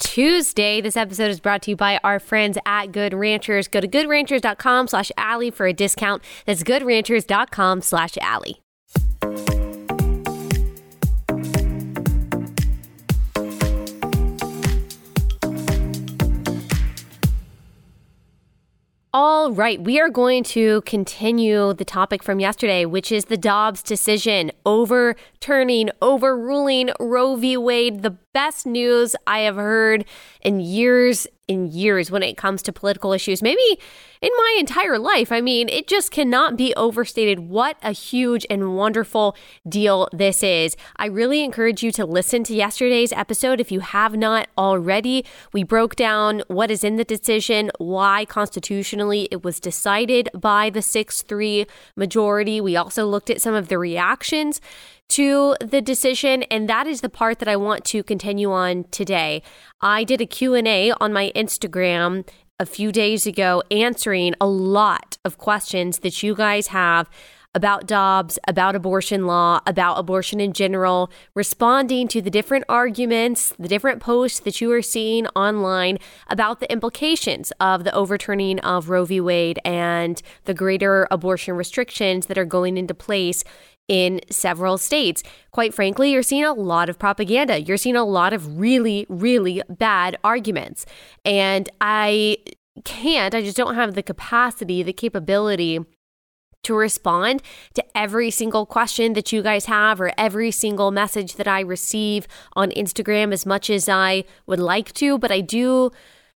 Tuesday. This episode is brought to you by our friends at Good Ranchers. Go to goodranchers.com slash Allie for a discount. That's goodranchers.com slash Allie. All right, we are going to continue the topic from yesterday, which is the Dobbs decision overturning, overruling Roe v. Wade, the best news I have heard in years in years when it comes to political issues, maybe in my entire life. I mean, it just cannot be overstated what a huge and wonderful deal this is. I really encourage you to listen to yesterday's episode if you have not already. We broke down what is in the decision, why constitutionally it was decided by the 6 3 majority. We also looked at some of the reactions to the decision and that is the part that I want to continue on today. I did a Q&A on my Instagram a few days ago answering a lot of questions that you guys have about Dobbs, about abortion law, about abortion in general, responding to the different arguments, the different posts that you are seeing online about the implications of the overturning of Roe v. Wade and the greater abortion restrictions that are going into place in several states. Quite frankly, you're seeing a lot of propaganda. You're seeing a lot of really, really bad arguments. And I can't, I just don't have the capacity, the capability to respond to every single question that you guys have or every single message that I receive on Instagram as much as I would like to, but I do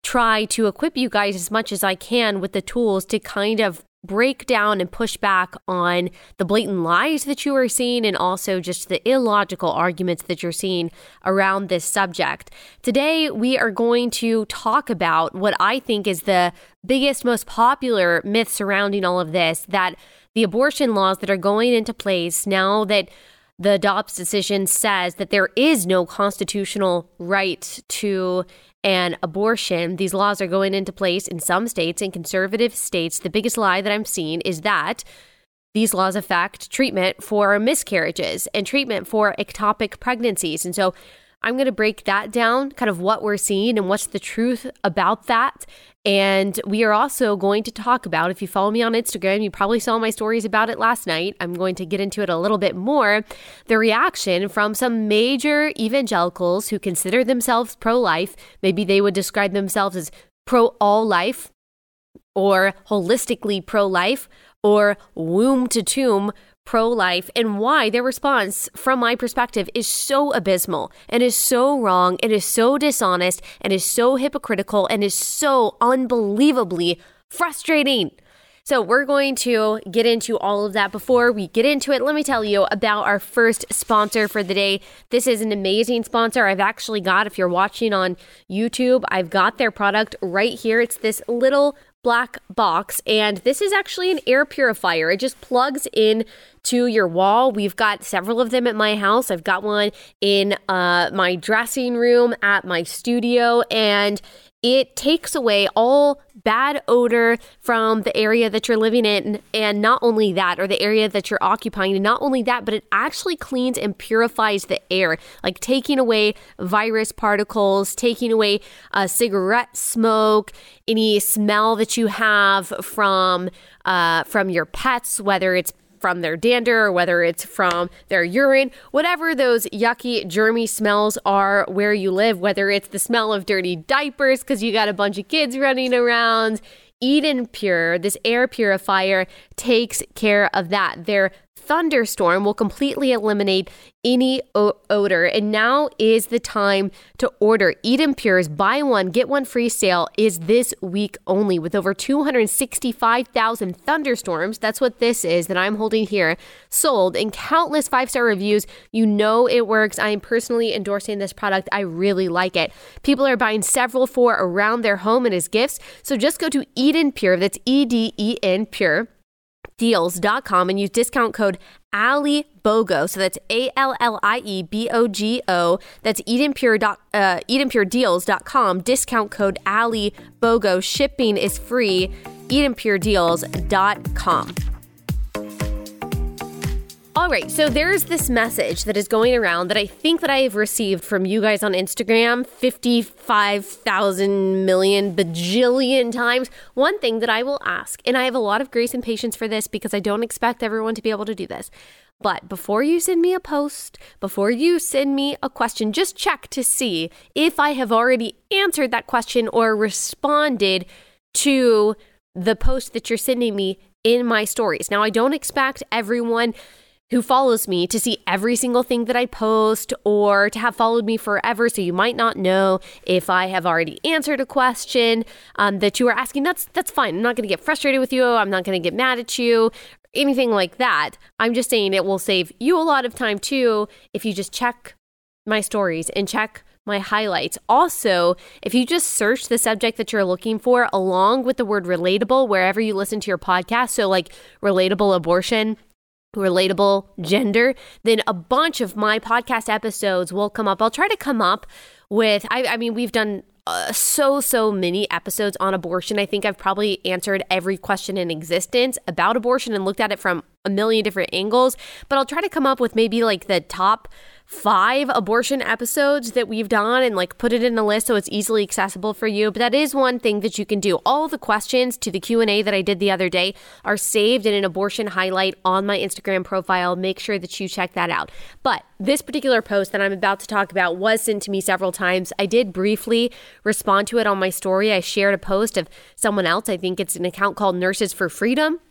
try to equip you guys as much as I can with the tools to kind of break down and push back on the blatant lies that you are seeing and also just the illogical arguments that you're seeing around this subject. Today, we are going to talk about what I think is the biggest, most popular myth surrounding all of this that the abortion laws that are going into place now that the Dobbs decision says that there is no constitutional right to an abortion. These laws are going into place in some states, in conservative states. The biggest lie that I'm seeing is that these laws affect treatment for miscarriages and treatment for ectopic pregnancies. And so I'm going to break that down, kind of what we're seeing and what's the truth about that. And we are also going to talk about, if you follow me on Instagram, you probably saw my stories about it last night. I'm going to get into it a little bit more. The reaction from some major evangelicals who consider themselves pro life, maybe they would describe themselves as pro all life or holistically pro life or womb to tomb pro life and why their response, from my perspective, is so abysmal and is so wrong and is so dishonest and is so hypocritical and is so unbelievably frustrating. So, we're going to get into all of that. Before we get into it, let me tell you about our first sponsor for the day. This is an amazing sponsor. I've actually got, if you're watching on YouTube, I've got their product right here. It's this little black box and this is actually an air purifier. It just plugs in to your wall. We've got several of them at my house. I've got one in uh, my dressing room at my studio and it takes away all bad odor from the area that you're living in. And not only that, or the area that you're occupying, and not only that, but it actually cleans and purifies the air, like taking away virus particles, taking away uh, cigarette smoke, any smell that you have from uh, from your pets, whether it's from their dander or whether it's from their urine, whatever those yucky, germy smells are where you live, whether it's the smell of dirty diapers because you got a bunch of kids running around. Eden Pure, this air purifier, takes care of that. They're thunderstorm will completely eliminate any o- odor. And now is the time to order. Eden Pure's buy one, get one free sale is this week only with over 265,000 thunderstorms. That's what this is that I'm holding here, sold in countless five star reviews. You know it works. I am personally endorsing this product. I really like it. People are buying several for around their home and as gifts. So just go to Eden Pure, that's E D E N Pure deals.com and use discount code Allie Bogo. So that's A L L I E B O G O. That's EdenPure. Uh, EdenPureDeals.com. Discount code Allie Bogo. Shipping is free. EdenPureDeals.com. All right, so there's this message that is going around that I think that I have received from you guys on Instagram 55,000 million bajillion times. One thing that I will ask, and I have a lot of grace and patience for this because I don't expect everyone to be able to do this. But before you send me a post, before you send me a question, just check to see if I have already answered that question or responded to the post that you're sending me in my stories. Now, I don't expect everyone who follows me to see every single thing that I post or to have followed me forever. So you might not know if I have already answered a question um, that you are asking. That's that's fine. I'm not going to get frustrated with you. I'm not going to get mad at you. Anything like that. I'm just saying it will save you a lot of time too if you just check my stories and check my highlights. Also, if you just search the subject that you're looking for along with the word relatable wherever you listen to your podcast, so like relatable abortion, relatable gender, then a bunch of my podcast episodes will come up. I'll try to come up with, I, I mean, we've done uh, so, so many episodes on abortion. I think I've probably answered every question in existence about abortion and looked at it from a million different angles. But I'll try to come up with maybe like the top five abortion episodes that we've done and like put it in a list so it's easily accessible for you. But that is one thing that you can do. All the questions to the q&a that i did the other day are saved in an abortion highlight on my instagram profile. Make sure that you check that out. But this particular post that i'm about to talk about was sent to me several times. I did briefly respond to it on my story. I shared a post of someone else. I think it's an account called nurses for freedom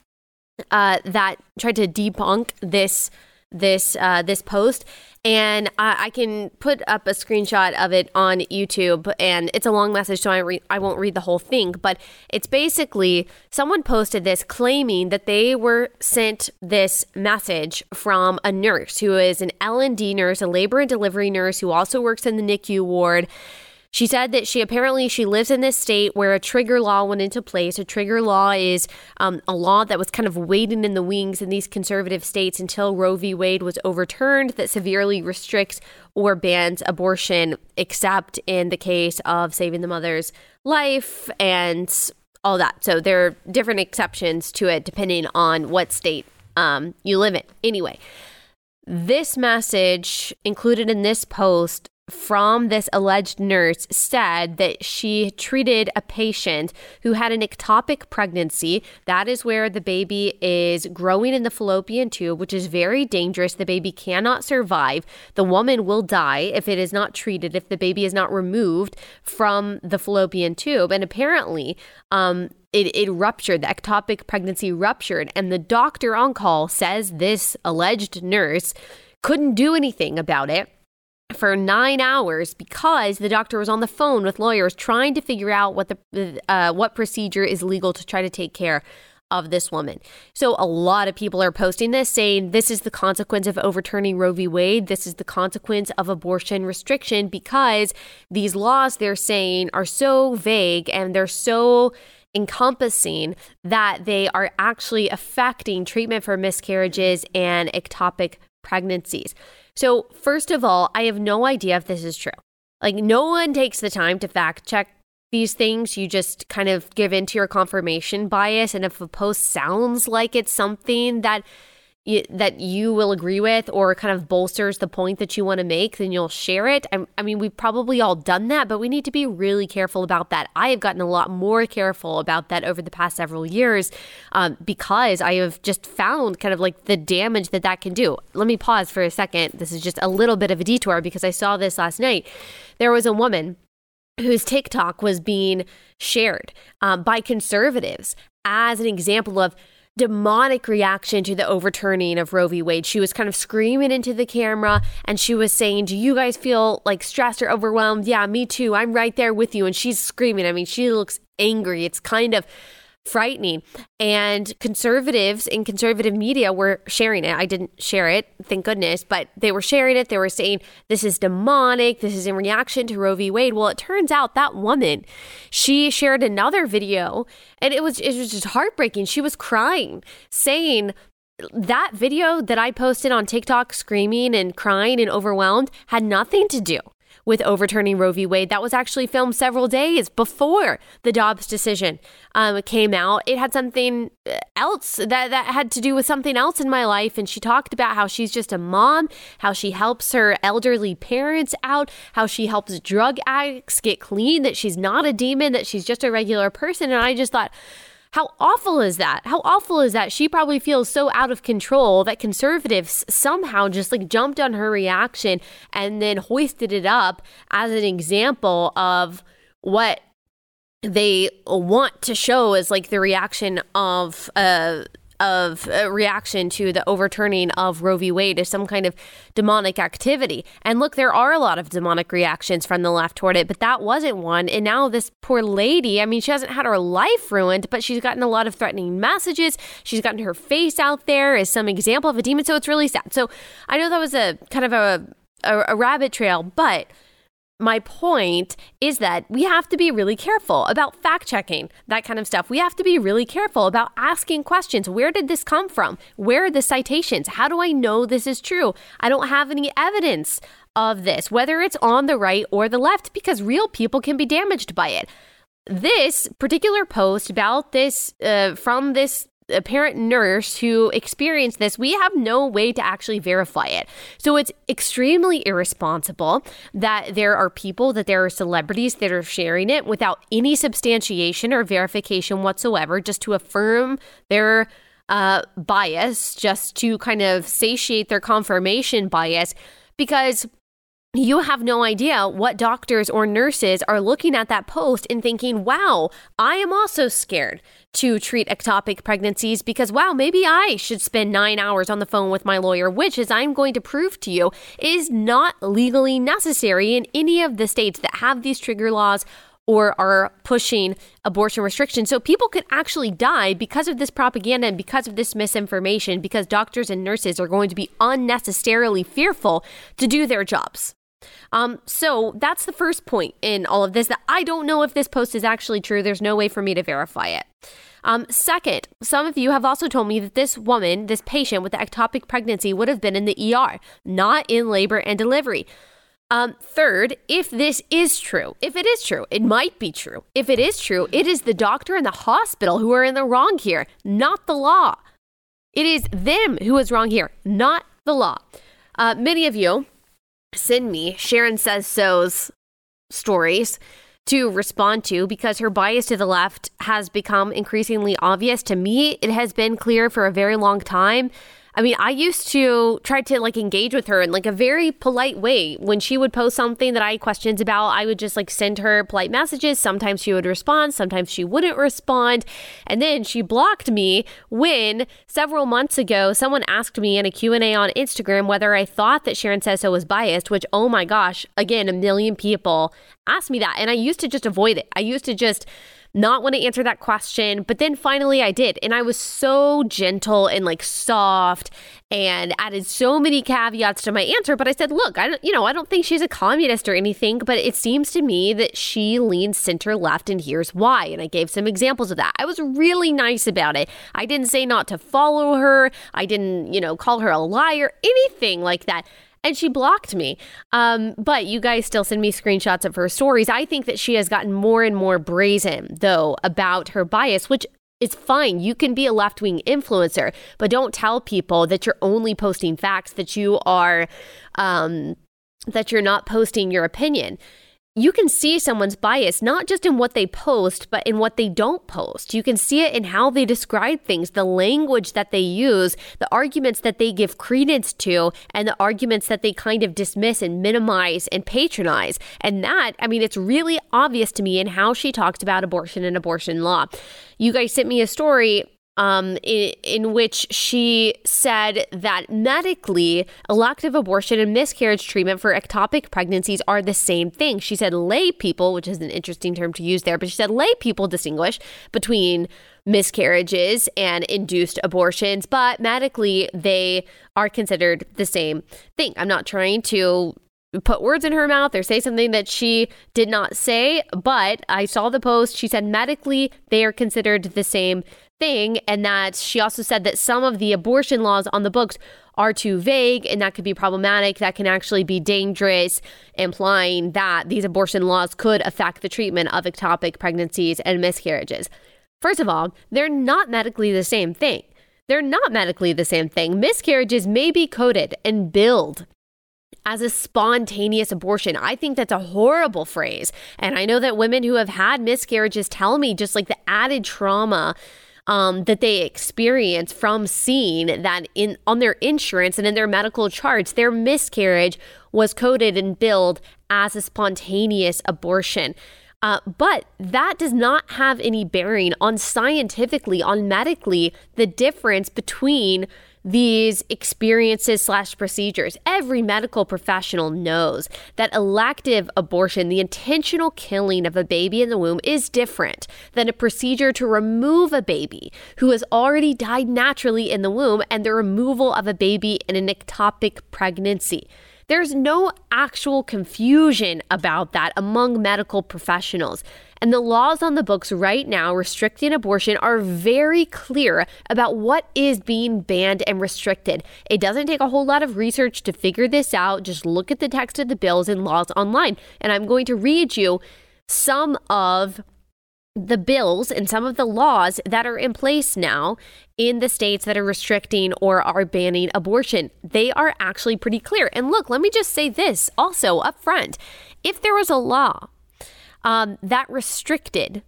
uh, that tried to debunk this this uh, this post and I, I, can put up a screenshot of it on YouTube. And it's a long message, so I re- I won't read the whole thing. But it's basically someone posted this claiming that they were sent this message from a nurse who is an L and D nurse, a labor and delivery nurse who also works in the NICU ward she said that she apparently she lives in this state where a trigger law went into place. A trigger law is um, a law that was kind of waiting in the wings in these conservative states until Roe v. Wade was overturned that severely restricts or bans abortion, except in the case of saving the mother's life and all that. So there are different exceptions to it depending on what state um, you live in. Anyway, this message included in this post from this alleged nurse said that she treated a patient who had an ectopic pregnancy. That is where the baby is growing in the fallopian tube, which is very dangerous. The baby cannot survive. The woman will die if it is not treated, if the baby is not removed from the fallopian tube. And apparently, um, it, it ruptured, the ectopic pregnancy ruptured. And the doctor on call says this alleged nurse couldn't do anything about it for nine hours because the doctor was on the phone with lawyers trying to figure out what the uh, what procedure is legal to try to take care of this woman. So a lot of people are posting this saying this is the consequence of overturning Roe v. Wade. This is the consequence of abortion restriction because these laws they're saying are so vague and they're so encompassing that they are actually affecting treatment for miscarriages and ectopic pregnancies. So, first of all, I have no idea if this is true. Like, no one takes the time to fact check these things. You just kind of give into your confirmation bias. And if a post sounds like it's something that that you will agree with or kind of bolsters the point that you want to make, then you'll share it. I, I, mean, we've probably all done that, but we need to be really careful about that. I have gotten a lot more careful about that over the past several years um, because I have just found kind of like the damage that that can do. Let me pause for a second. This is just a little bit of a detour because I saw this last night. There was a woman whose TikTok was being shared um, by conservatives as an example of demonic reaction to the overturning of Roe v. Wade. She was kind of screaming into the camera and she was saying, Do you guys feel like stressed or overwhelmed? Yeah, me too. I'm right there with you. And she's screaming. I mean, she looks angry. It's kind of frightening. And conservatives in conservative media were sharing it. I didn't share it, thank goodness, but they were sharing it. They were saying this is demonic. This is in reaction to Roe v. Wade. Well, it turns out that woman, she shared another video and it was it was just heartbreaking. She was crying, saying that video that I posted on TikTok screaming and crying and overwhelmed had nothing to do with overturning Roe v. Wade. That was actually filmed several days before the Dobbs decision um, came out. It had something else that, that had to do with something else in my life. And she talked about how she's just a mom, how she helps her elderly parents out, how she helps drug addicts get clean, that she's not a demon, that she's just a regular person. And I just thought, how awful is that? How awful is that? She probably feels so out of control that conservatives somehow just like jumped on her reaction and then hoisted it up as an example of what they want to show as like the reaction of uh of a reaction to the overturning of Roe v. Wade as some kind of demonic activity. And look, there are a lot of demonic reactions from the left toward it, but that wasn't one. And now this poor lady, I mean, she hasn't had her life ruined, but she's gotten a lot of threatening messages. She's gotten her face out there as some example of a demon. So it's really sad. So I know that was a kind of a, a, a rabbit trail, but my point is that we have to be really careful about fact checking, that kind of stuff. We have to be really careful about asking questions. Where did this come from? Where are the citations? How do I know this is true? I don't have any evidence of this, whether it's on the right or the left, because real people can be damaged by it. This particular post about this uh, from this a parent nurse who experienced this, we have no way to actually verify it. So it's extremely irresponsible that there are people, that there are celebrities that are sharing it without any substantiation or verification whatsoever, just to affirm their uh, bias, just to kind of satiate their confirmation bias. Because you have no idea what doctors or nurses are looking at that post and thinking, wow, I am also scared to treat ectopic pregnancies because, wow, maybe I should spend nine hours on the phone with my lawyer, which, as I'm going to prove to you, is not legally necessary in any of the states that have these trigger laws or are pushing abortion restrictions. So people could actually die because of this propaganda and because of this misinformation because doctors and nurses are going to be unnecessarily fearful to do their jobs. Um, so that's the first point in all of this that I don't know if this post is actually true. There's no way for me to verify it. Um, second, some of you have also told me that this woman, this patient with the ectopic pregnancy, would have been in the ER, not in labor and delivery. Um, third, if this is true, if it is true, it might be true. If it is true, it is the doctor and the hospital who are in the wrong here, not the law. It is them who is wrong here, not the law. Uh, many of you send me Sharon Says So's stories to respond to because her bias to the left has become increasingly obvious to me. It has been clear for a very long time I mean, I used to try to like engage with her in like a very polite way. When she would post something that I had questions about, I would just like send her polite messages. Sometimes she would respond, sometimes she wouldn't respond. And then she blocked me when several months ago someone asked me in a Q&A on Instagram whether I thought that Sharon Says was biased, which oh my gosh, again, a million people asked me that and I used to just avoid it. I used to just not want to answer that question. But then finally I did. And I was so gentle and like soft and added so many caveats to my answer. But I said, look, I don't, you know, I don't think she's a communist or anything, but it seems to me that she leans center left. And here's why. And I gave some examples of that. I was really nice about it. I didn't say not to follow her. I didn't, you know, call her a liar, anything like that and she blocked me. Um, but you guys still send me screenshots of her stories. I think that she has gotten more and more brazen, though, about her bias, which is fine. You can be a left wing influencer, but don't tell people that you're only posting facts, that you are, um, that you're not posting your opinion you can see someone's bias not just in what they post, but in what they don't post. You can see it in how they describe things, the language that they use, the arguments that they give credence to, and the arguments that they kind of dismiss and minimize and patronize. And that, I mean, it's really obvious to me in how she talked about abortion and abortion law. You guys sent me a story um, in, in which she said that medically, elective abortion and miscarriage treatment for ectopic pregnancies are the same thing. She said lay people, which is an interesting term to use there, but she said lay people distinguish between miscarriages and induced abortions, but medically they are considered the same thing. I'm not trying to put words in her mouth or say something that she did not say, but I saw the post. She said medically they are considered the same thing, and that she also said that some of the abortion laws on the books are too vague and that could be problematic. That can actually be dangerous, implying that these abortion laws could affect the treatment of ectopic pregnancies and miscarriages. First of all, they're not medically the same thing. They're not medically the same thing. Miscarriages may be coded and billed as a spontaneous abortion. I think that's a horrible phrase. And I know that women who have had miscarriages tell me just like the added trauma um, that they experience from seeing that in on their insurance and in their medical charts, their miscarriage was coded and billed as a spontaneous abortion. Uh, but that does not have any bearing on scientifically, on medically, the difference between these experiences slash procedures. Every medical professional knows that elective abortion, the intentional killing of a baby in the womb, is different than a procedure to remove a baby who has already died naturally in the womb and the removal of a baby in an ectopic pregnancy. There's no actual confusion about that among medical professionals. And the laws on the books right now restricting abortion are very clear about what is being banned and restricted. It doesn't take a whole lot of research to figure this out. Just look at the text of the bills and laws online. And I'm going to read you some of the bills and some of the laws that are in place now in the states that are restricting or are banning abortion. They are actually pretty clear. And look, let me just say this also up front. If there was a law um, that restricted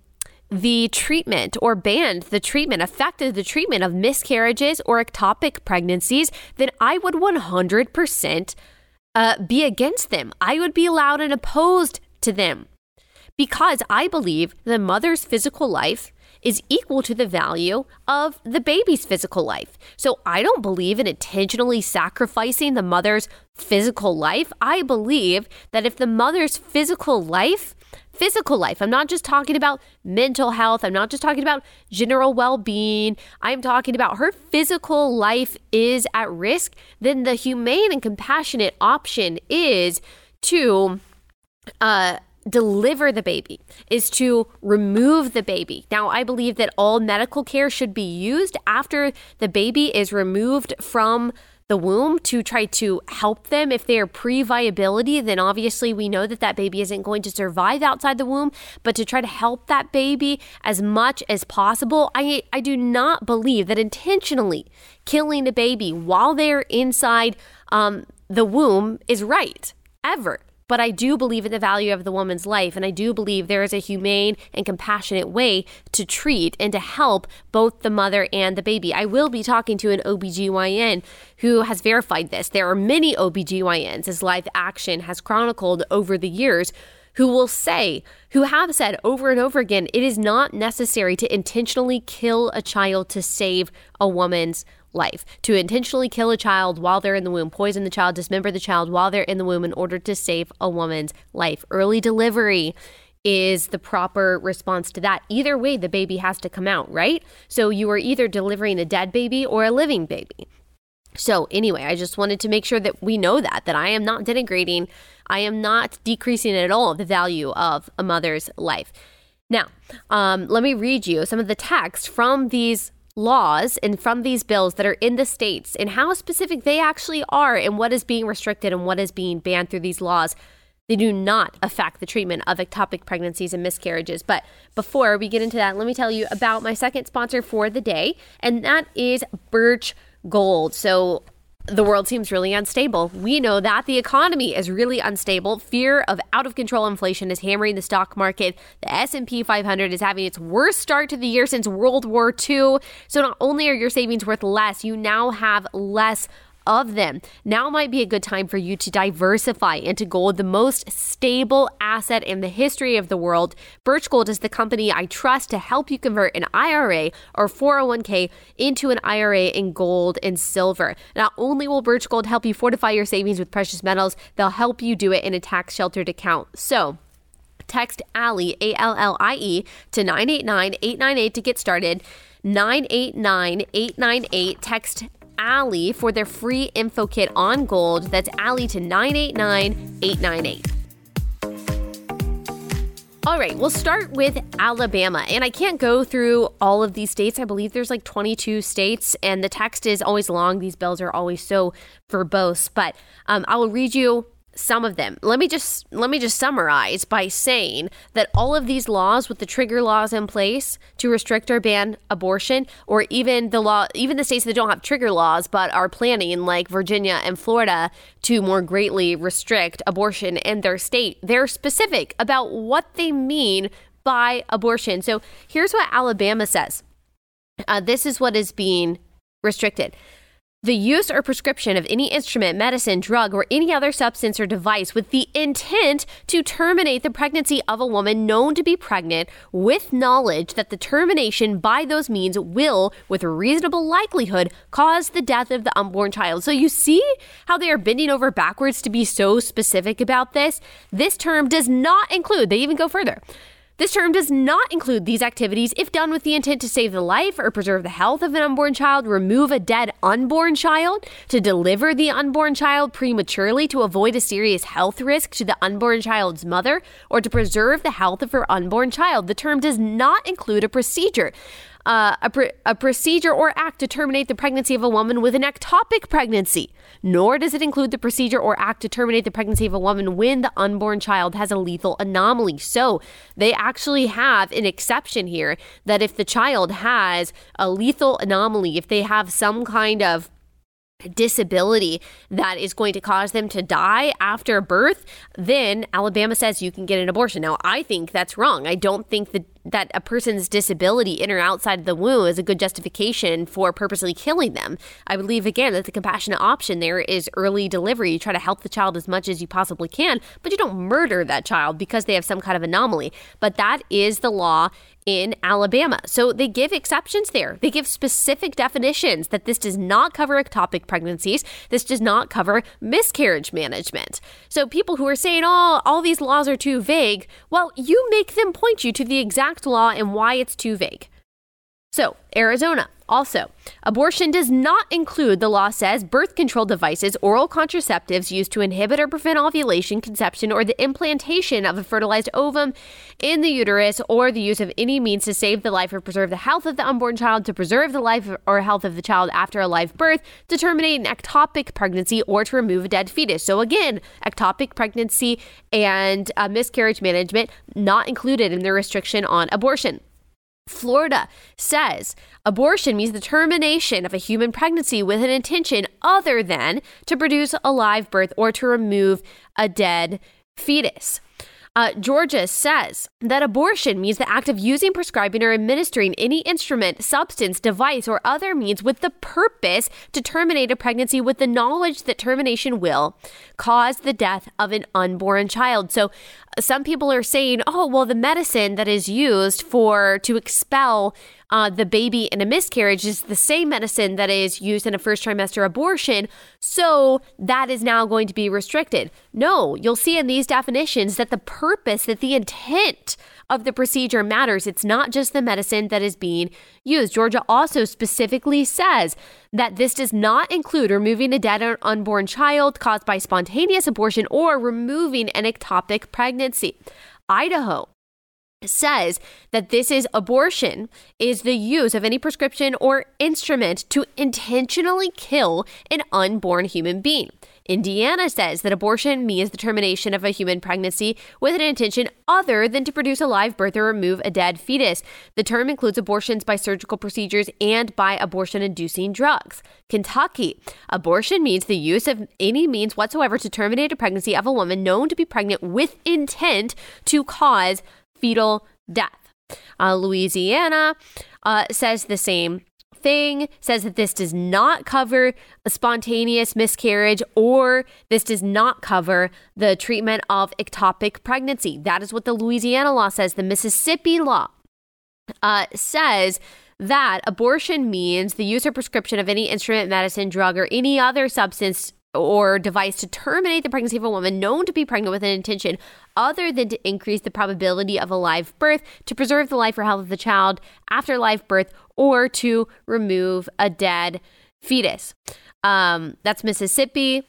the treatment or banned the treatment, affected the treatment of miscarriages or ectopic pregnancies, then I would 100% uh, be against them. I would be allowed and opposed to them because I believe the mother's physical life is equal to the value of the baby's physical life. So I don't believe in intentionally sacrificing the mother's physical life. I believe that if the mother's physical life, physical life, I'm not just talking about mental health, I'm not just talking about general well being, I'm talking about her physical life is at risk, then the humane and compassionate option is to, uh, deliver the baby, is to remove the baby. Now, I believe that all medical care should be used after the baby is removed from the womb to try to help them. If they are pre-viability then obviously we know that that baby isn't going to survive outside the womb. But to try to help that baby as much as possible i i do not believe that intentionally killing a baby while they're inside um, the womb is right ever but I do believe in the value of the woman's life, and I do believe there is a humane and compassionate way to treat and to help both the mother and the baby. I will be talking to an OBGYN who has verified this. There are many OBGYNs, as Live Action has chronicled over the years, who will say, who have said over and over again, it is not necessary to intentionally kill a child to save a woman's life. To intentionally kill a child while they're in the womb, poison the child, dismember the child while they're in the womb in order to save a woman's life. Early delivery is the proper response to that. Either way, the baby has to come out, right? So you are either delivering a dead baby or a living baby. So, anyway, I just wanted to make sure that we know that, that I am not denigrating, I am not decreasing at all the value of a mother's life. Now, um, let me read you some of the text from these laws and from these bills that are in the states and how specific they actually are and what is being restricted and what is being banned through these laws. They do not affect the treatment of ectopic pregnancies and miscarriages. But before we get into that, let me tell you about my second sponsor for the day, and that is Birch Gold. So, the world seems really unstable. We know that the economy is really unstable. Fear of out of control inflation is hammering the stock market. The S&P 500 is having its worst start to the year since World War II. So not only are your savings worth less, you now have less of them. Now might be a good time for you to diversify into gold, the most stable asset in the history of the world. Birch Gold is the company I trust to help you convert an IRA or 401k into an IRA in gold and silver. Not only will Birch Gold help you fortify your savings with precious metals, they'll help you do it in a tax sheltered account. So, text Allie, A L L I E, to 989 898 to get started. 989 898. Text Allie for their free info kit on gold. That's Allie to 989 898. All right, we'll start with Alabama. And I can't go through all of these states. I believe there's like 22 states, and the text is always long. These bills are always so verbose. But um, I will read you some of them. Let me just let me just summarize by saying that all of these laws with the trigger laws in place to restrict or ban abortion or even the law even the states that don't have trigger laws but are planning like Virginia and Florida to more greatly restrict abortion in their state. They're specific about what they mean by abortion. So here's what Alabama says. Uh, this is what is being restricted. The use or prescription of any instrument, medicine, drug, or any other substance or device with the intent to terminate the pregnancy of a woman known to be pregnant with knowledge that the termination by those means will, with reasonable likelihood, cause the death of the unborn child. So you see how they are bending over backwards to be so specific about this? This term does not include, they even go further. This term does not include these activities if done with the intent to save the life or preserve the health of an unborn child, remove a dead unborn child, to deliver the unborn child prematurely to avoid a serious health risk to the unborn child's mother, or to preserve the health of her unborn child. The term does not include a procedure uh, a, pr- a procedure or act to terminate the pregnancy of a woman with an ectopic pregnancy, nor does it include the procedure or act to terminate the pregnancy of a woman when the unborn child has a lethal anomaly. So they actually have an exception here that if the child has a lethal anomaly, if they have some kind of disability that is going to cause them to die after birth, then Alabama says you can get an abortion. Now, I think that's wrong. I don't think that that a person's disability in or outside of the womb is a good justification for purposely killing them. I believe again that the compassionate option there is early delivery. You try to help the child as much as you possibly can, but you don't murder that child because they have some kind of anomaly. But that is the law in Alabama. So they give exceptions there. They give specific definitions that this does not cover ectopic pregnancies. This does not cover miscarriage management. So people who are saying, oh, all these laws are too vague, well, you make them point you to the exact law and why it's too vague. So, Arizona, also, abortion does not include, the law says, birth control devices, oral contraceptives used to inhibit or prevent ovulation, conception, or the implantation of a fertilized ovum in the uterus, or the use of any means to save the life or preserve the health of the unborn child, to preserve the life or health of the child after a live birth, to terminate an ectopic pregnancy, or to remove a dead fetus. So, again, ectopic pregnancy and uh, miscarriage management not included in the restriction on abortion. Florida says abortion means the termination of a human pregnancy with an intention other than to produce a live birth or to remove a dead fetus. Uh, Georgia says that abortion means the act of using, prescribing, or administering any instrument, substance, device, or other means with the purpose to terminate a pregnancy with the knowledge that termination will cause the death of an unborn child. So some people are saying, oh, well, the medicine that is used for to expel uh, the baby in a miscarriage is the same medicine that is used in a first trimester abortion. So that is now going to be restricted. No, you'll see in these definitions that the purpose, that the intent of the procedure matters. It's not just the medicine that is being used. Georgia also specifically says that this does not include removing a dead or unborn child caused by spontaneous abortion or removing an ectopic pregnancy. Idaho says that this is abortion is the use of any prescription or instrument to intentionally kill an unborn human being. Indiana says that abortion means the termination of a human pregnancy with an intention other than to produce a live birth or remove a dead fetus. The term includes abortions by surgical procedures and by abortion inducing drugs. Kentucky, abortion means the use of any means whatsoever to terminate a pregnancy of a woman known to be pregnant with intent to cause fetal death. Uh, Louisiana uh, says the same thing, says that this does not cover a spontaneous miscarriage or this does not cover the treatment of ectopic pregnancy. That is what the Louisiana law says. The Mississippi law uh, says that abortion means the use or prescription of any instrument, medicine, drug, or any other substance or device to terminate the pregnancy of a woman known to be pregnant with an intention other than to increase the probability of a live birth, to preserve the life or health of the child after live birth, or to remove a dead fetus. Um, that's Mississippi.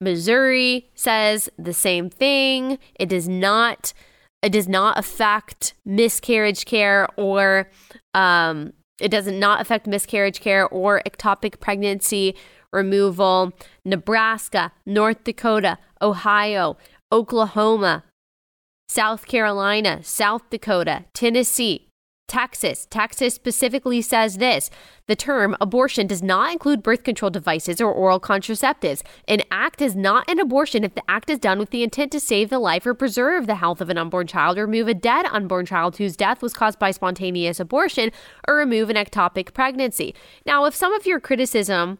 Missouri says the same thing. It does not. It does not affect miscarriage care or um, it does not affect miscarriage care or ectopic pregnancy removal. Nebraska, North Dakota, Ohio, Oklahoma, South Carolina, South Dakota, Tennessee, Texas. Texas specifically says this the term abortion does not include birth control devices or oral contraceptives. An act is not an abortion if the act is done with the intent to save the life or preserve the health of an unborn child, remove a dead unborn child whose death was caused by spontaneous abortion, or remove an ectopic pregnancy. Now, if some of your criticism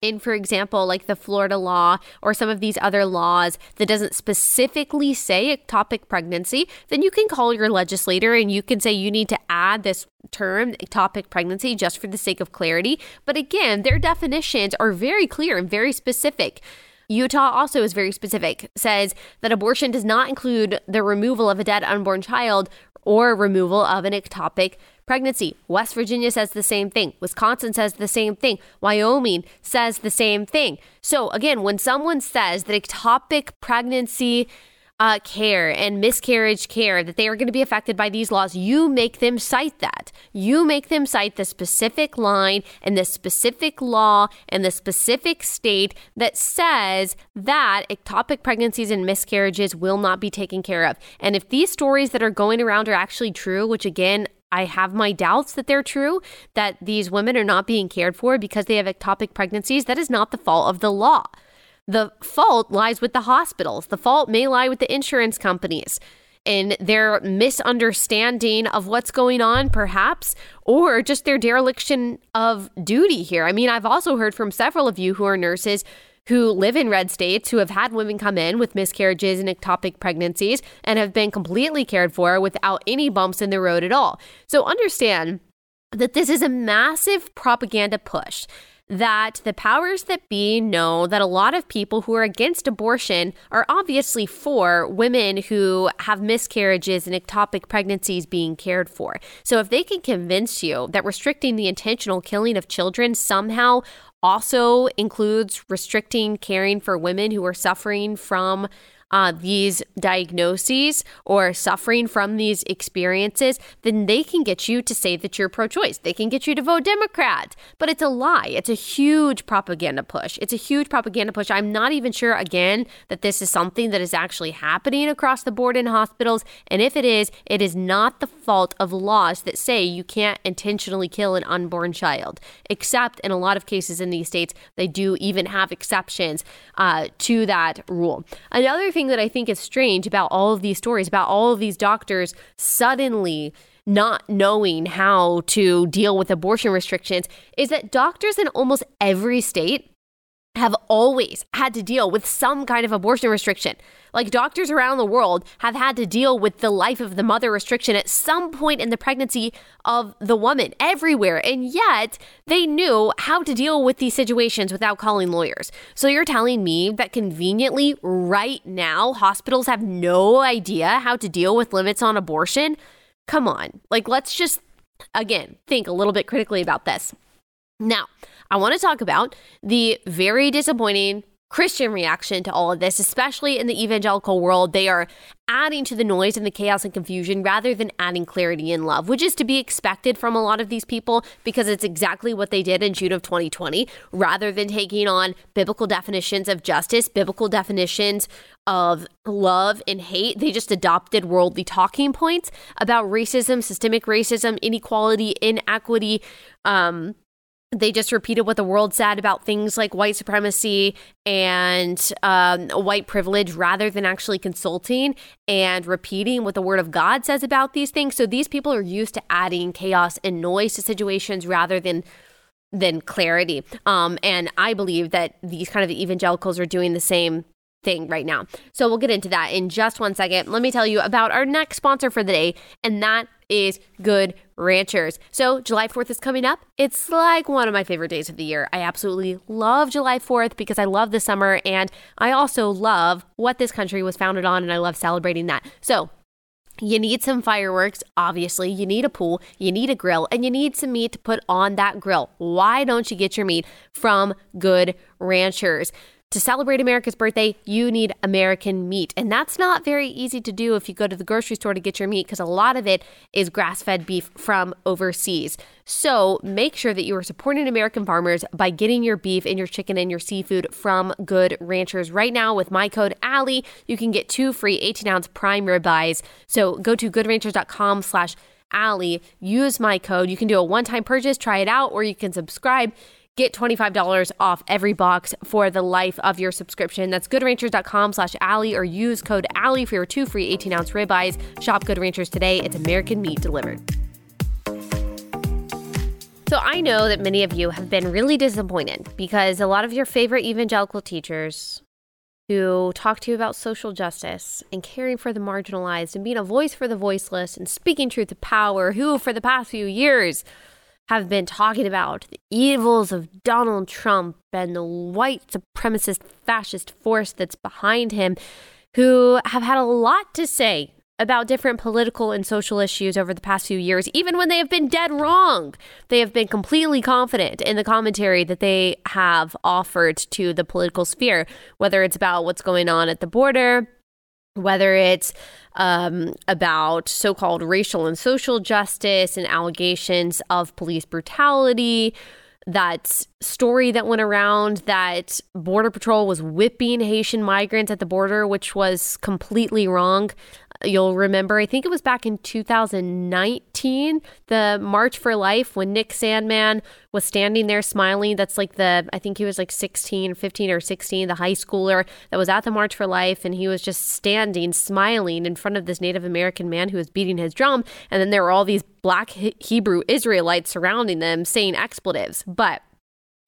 in for example like the Florida law or some of these other laws that doesn't specifically say ectopic pregnancy then you can call your legislator and you can say you need to add this term ectopic pregnancy just for the sake of clarity. But again their definitions are very clear and very specific. Utah also is very specific, says that abortion does not include the removal of a dead unborn child or removal of an ectopic pregnancy. West Virginia says the same thing. Wisconsin says the same thing. Wyoming says the same thing. So, again, when someone says that ectopic pregnancy uh, care and miscarriage care that they are going to be affected by these laws, you make them cite that. You make them cite the specific line and the specific law and the specific state that says that ectopic pregnancies and miscarriages will not be taken care of. And if these stories that are going around are actually true, which again, I have my doubts that they're true, that these women are not being cared for because they have ectopic pregnancies. That is not the fault of the law. The fault lies with the hospitals. The fault may lie with the insurance companies in their misunderstanding of what's going on, perhaps, or just their dereliction of duty here. I mean, I've also heard from several of you who are nurses who live in red states who have had women come in with miscarriages and ectopic pregnancies and have been completely cared for without any bumps in the road at all. So understand that this is a massive propaganda push that the powers that be know that a lot of people who are against abortion are obviously for women who have miscarriages and ectopic pregnancies being cared for. So if they can convince you that restricting the intentional killing of children somehow also includes restricting caring for women who are suffering from uh, these diagnoses or suffering from these experiences, then they can get you to say that you're pro choice. They can get you to vote Democrat. But it's a lie. It's a huge propaganda push. It's a huge propaganda push. I'm not even sure, again, that this is something that is actually happening across the board in hospitals. And if it is, it is not the fault of laws that say you can't intentionally kill an unborn child, except in a lot of cases in these states, they do even have exceptions uh, to that rule. Another thing that I think is strange about all of these stories, about all of these doctors suddenly not knowing how to deal with abortion restrictions, is that doctors in almost every state have always had to deal with some kind of abortion restriction. Like doctors around the world have had to deal with the life of the mother restriction at some point in the pregnancy of the woman everywhere. And yet they knew how to deal with these situations without calling lawyers. So you're telling me that conveniently right now hospitals have no idea how to deal with limits on abortion? Come on. Like let's just again think a little bit critically about this. Now, I want to talk about the very disappointing Christian reaction to all of this, especially in the evangelical world. They are adding to the noise and the chaos and confusion rather than adding clarity and love, which is to be expected from a lot of these people because it's exactly what they did in June of 2020. Rather than taking on biblical definitions of justice, biblical definitions of love and hate, they just adopted worldly talking points about racism, systemic racism, inequality, inequity, um, they just repeated what the world said about things like white supremacy and um, white privilege rather than actually consulting and repeating what the word of God says about these things. So these people are used to adding chaos and noise to situations rather than than clarity. Um, and I believe that these kind of evangelicals are doing the same thing right now. So we'll get into that in just one second. Let me tell you about our next sponsor for the day, and that is Good Ranchers. So July 4th is coming up. It's like one of my favorite days of the year. I absolutely love July 4th because I love the summer and I also love what this country was founded on and I love celebrating that. So you need some fireworks, obviously. You need a pool, you need a grill, and you need some meat to put on that grill. Why don't you get your meat from Good Ranchers? To celebrate America's birthday, you need American meat. And that's not very easy to do if you go to the grocery store to get your meat because a lot of it is grass fed beef from overseas. So make sure that you are supporting American farmers by getting your beef and your chicken and your seafood from Good Ranchers. Right now, with my code Allie, you can get two free 18 ounce prime ribeyes. So go to goodranchers.com slash Allie. Use my code. You can do a one time purchase, try it out, or you can subscribe Get $25 off every box for the life of your subscription. That's goodranchers.com slash Allie or use code Allie for your two free 18 ounce ribeyes. Shop Good Ranchers today. It's American meat delivered. So I know that many of you have been really disappointed because a lot of your favorite evangelical teachers who talk to you about social justice and caring for the marginalized and being a voice for the voiceless and speaking truth to power, who for the past few years have been talking about the evils of Donald Trump and the white supremacist fascist force that's behind him, who have had a lot to say about different political and social issues over the past few years, even when they have been dead wrong. They have been completely confident in the commentary that they have offered to the political sphere, whether it's about what's going on at the border, whether it's um, about so called racial and social justice and allegations of police brutality. That story that went around that Border Patrol was whipping Haitian migrants at the border, which was completely wrong you'll remember, I think it was back in 2019, the March for Life, when Nick Sandmann was standing there smiling. That's like the, I think he was like 16, 15 or 16, the high schooler that was at the March for Life. And he was just standing, smiling in front of this Native American man who was beating his drum. And then there were all these black Hebrew Israelites surrounding them saying expletives. But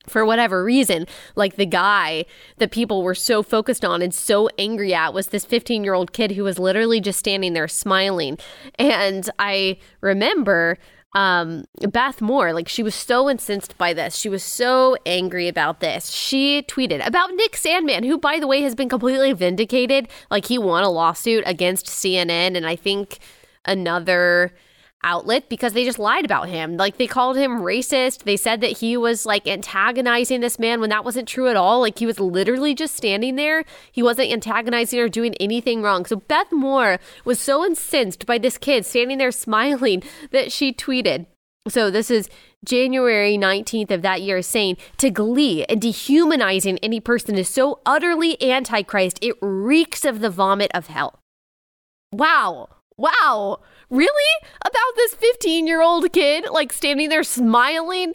for whatever reason, like the guy that people were so focused on and so angry at was this 15 year old kid who was literally just standing there smiling. And I remember um, Beth Moore, like she was so incensed by this. She was so angry about this. She tweeted about Nick Sandmann, who, by the way, has been completely vindicated. Like he won a lawsuit against CNN and I think another outlet because they just lied about him. Like they called him racist. They said that he was like antagonizing this man when that wasn't true at all. Like he was literally just standing there. He wasn't antagonizing or doing anything wrong. So Beth Moore was so incensed by this kid standing there smiling that she tweeted. So this is January 19th of that year saying to glee and dehumanizing any person is so utterly antichrist it reeks of the vomit of hell. Wow. Wow. Really? About this 15 year old kid, like standing there smiling?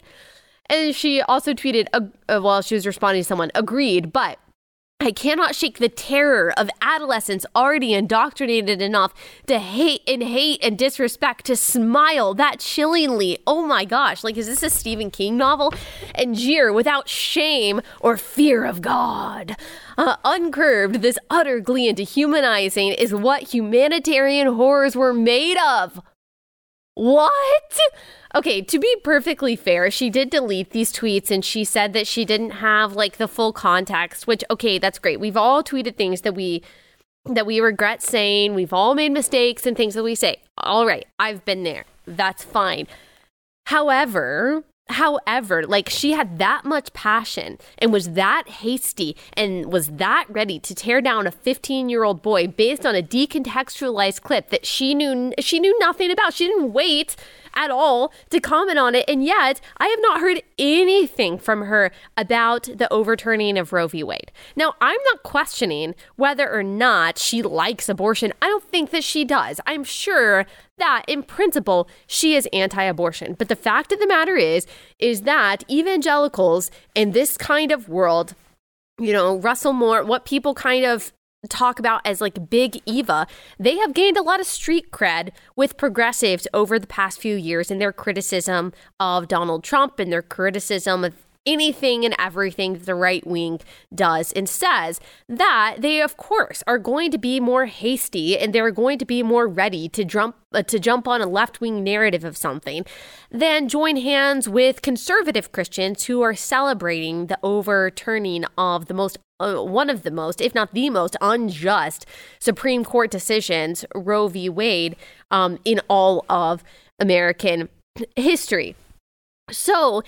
And she also tweeted, uh, while she was responding to someone, agreed, but I cannot shake the terror of adolescents already indoctrinated enough to hate and hate and disrespect to smile that chillingly. Oh my gosh, like, is this a Stephen King novel? And jeer without shame or fear of God. Uh, uncurbed, this utter glee and dehumanizing is what humanitarian horrors were made of. What? Okay, to be perfectly fair, she did delete these tweets and she said that she didn't have like the full context, which okay, that's great. We've all tweeted things that we that we regret saying. We've all made mistakes and things that we say. All right, I've been there. That's fine. However, However, like she had that much passion and was that hasty and was that ready to tear down a 15-year-old boy based on a decontextualized clip that she knew she knew nothing about. She didn't wait at all to comment on it. And yet, I have not heard anything from her about the overturning of Roe v. Wade. Now, I'm not questioning whether or not she likes abortion. I don't think that she does. I'm sure that in principle she is anti-abortion. But the fact of the matter is is that evangelicals in this kind of world, you know, Russell Moore, what people kind of talk about as like Big Eva, they have gained a lot of street cred with progressives over the past few years in their criticism of Donald Trump and their criticism of anything and everything that the right wing does and says that they of course are going to be more hasty and they're going to be more ready to jump uh, to jump on a left-wing narrative of something than join hands with conservative Christians who are celebrating the overturning of the most uh, one of the most, if not the most, unjust Supreme Court decisions, Roe v. Wade, um, in all of American history. So,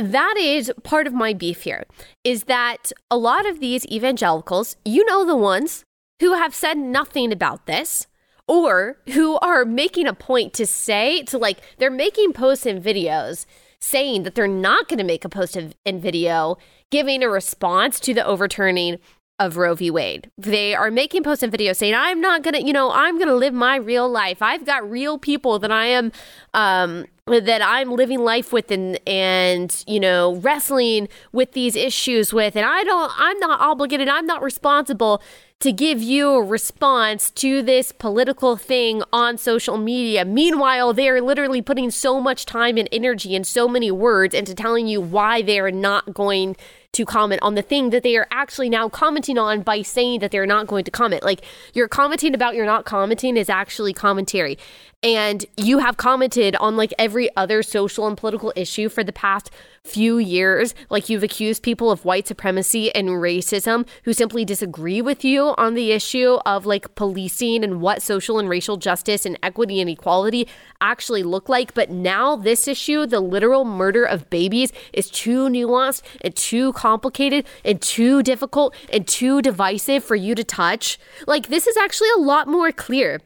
that is part of my beef here is that a lot of these evangelicals, you know, the ones who have said nothing about this or who are making a point to say, to like, they're making posts and videos saying that they're not going to make a post and video giving a response to the overturning of Roe v. Wade. They are making posts and videos saying, I'm not going to, you know, I'm going to live my real life. I've got real people that I am, um, that I'm living life with and, and, you know, wrestling with these issues with. And I don't, I'm not obligated, I'm not responsible to give you a response to this political thing on social media. Meanwhile, they are literally putting so much time and energy and so many words into telling you why they are not going to comment on the thing that they are actually now commenting on by saying that they're not going to comment. Like you're commenting about you're not commenting is actually commentary and you have commented on like every other social and political issue for the past few years. Like you've accused people of white supremacy and racism who simply disagree with you on the issue of like policing and what social and racial justice and equity and equality actually look like. But now this issue, the literal murder of babies, is too nuanced and too complicated and too difficult and too divisive for you to touch. Like this is actually a lot more clear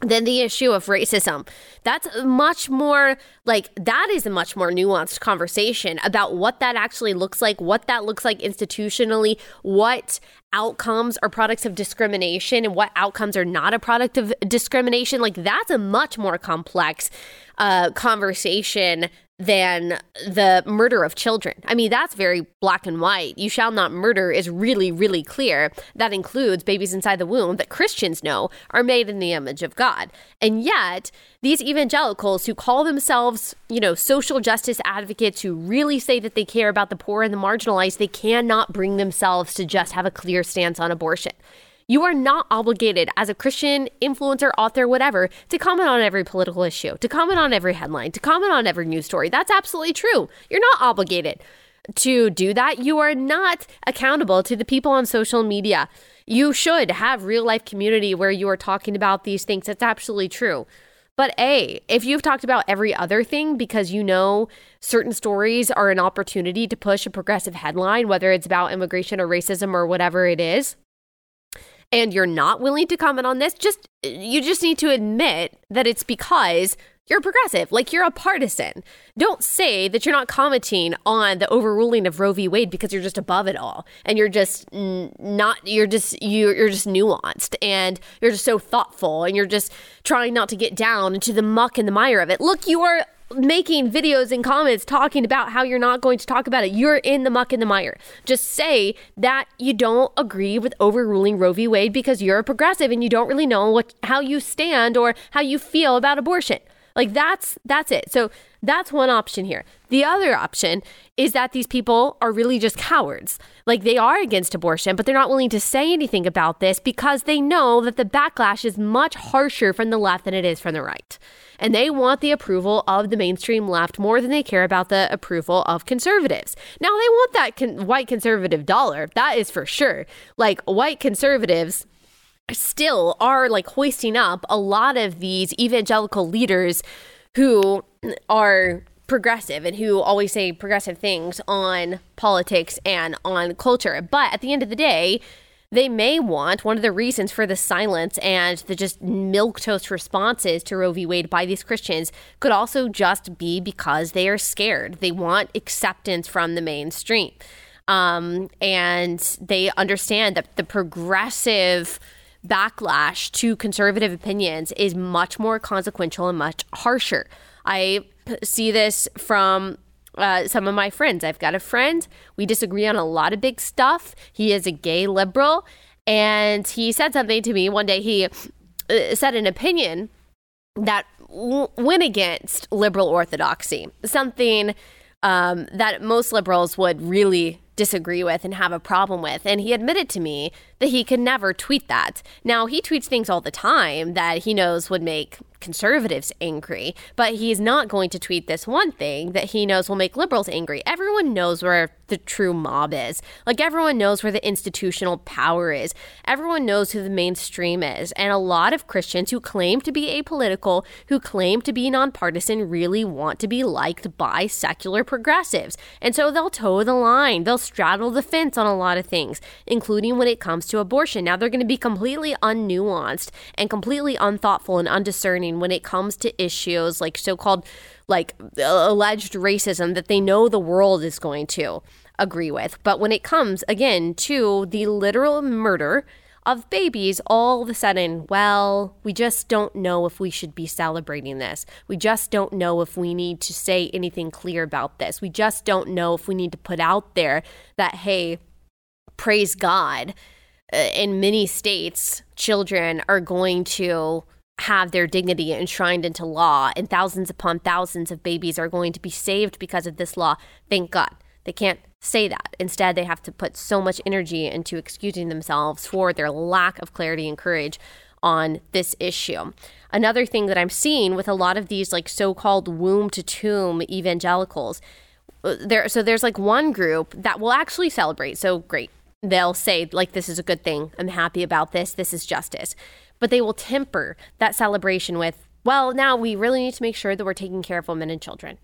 than the issue of racism. That's much more like that is a much more nuanced conversation about what that actually looks like, what that looks like institutionally, what outcomes are products of discrimination and what outcomes are not a product of discrimination. Like that's a much more complex uh, conversation than the murder of children. I mean, that's very black and white. You shall not murder is really, really clear. That includes babies inside the womb that Christians know are made in the image of God. And yet, these evangelicals who call themselves, you know, social justice advocates who really say that they care about the poor and the marginalized, they cannot bring themselves to just have a clear stance on abortion. You are not obligated as a Christian influencer, author, whatever, to comment on every political issue, to comment on every headline, to comment on every news story. That's absolutely true. You're not obligated to do that. You are not accountable to the people on social media. You should have real life community where you are talking about these things. That's absolutely true. But A, if you've talked about every other thing because you know certain stories are an opportunity to push a progressive headline, whether it's about immigration or racism or whatever it is, and you're not willing to comment on this, just you just need to admit that it's because you're progressive, like you're a partisan. Don't say that you're not commenting on the overruling of Roe v. Wade because you're just above it all and you're just not you're just you're, you're just nuanced and you're just so thoughtful and you're just trying not to get down into the muck and the mire of it. Look, you are making videos and comments talking about how you're not going to talk about it. You're in the muck and the mire. Just say that you don't agree with overruling Roe v. Wade because you're a progressive and you don't really know what how you stand or how you feel about abortion. Like that's that's it. So that's one option here. The other option is that these people are really just cowards. Like they are against abortion, but they're not willing to say anything about this because they know that the backlash is much harsher from the left than it is from the right. And they want the approval of the mainstream left more than they care about the approval of conservatives. Now, they want that con- white conservative dollar. That is for sure. Like white conservatives still are like hoisting up a lot of these evangelical leaders who are progressive and who always say progressive things on politics and on culture. But at the end of the day, they may want one of the reasons for the silence and the just milk toast responses to Roe v. Wade by these Christians could also just be because they are scared. They want acceptance from the mainstream. Um, and they understand that the progressive backlash to conservative opinions is much more consequential and much harsher. I see this from uh, some of my friends. I've got a friend, we disagree on a lot of big stuff. He is a gay liberal. And he said something to me one day. He uh, said an opinion that w- went against liberal orthodoxy, something um, that most liberals would really disagree with and have a problem with. And he admitted to me that he could never tweet that. Now, he tweets things all the time that he knows would make conservatives angry, but he's not going to tweet this one thing that he knows will make liberals angry. Everyone knows where the true mob is. Like everyone knows where the institutional power is. Everyone knows who the mainstream is. And a lot of Christians who claim to be apolitical, who claim to be nonpartisan, really want to be liked by secular progressives. And so they'll toe the line. They'll straddle the fence on a lot of things, including when it comes to abortion. Now they're going to be completely unnuanced and completely unthoughtful and undiscerning when it comes to issues like so-called like alleged racism that they know the world is going to agree with. But when it comes again to the literal murder of babies, all of a sudden, well, we just don't know if we should be celebrating this. We just don't know if we need to say anything clear about this. We just don't know if we need to put out there that, hey, praise God. Uh, in many states, children are going to have their dignity enshrined into law, and thousands upon thousands of babies are going to be saved because of this law. Thank God. They can't say that. Instead, they have to put so much energy into excusing themselves for their lack of clarity and courage on this issue. Another thing that I'm seeing with a lot of these like so-called womb to tomb evangelicals, uh, there so there's like one group that will actually celebrate. So great. They'll say like this is a good thing. I'm happy about this. This is justice but they will temper that celebration with, well, now we really need to make sure that we're taking care of women and children.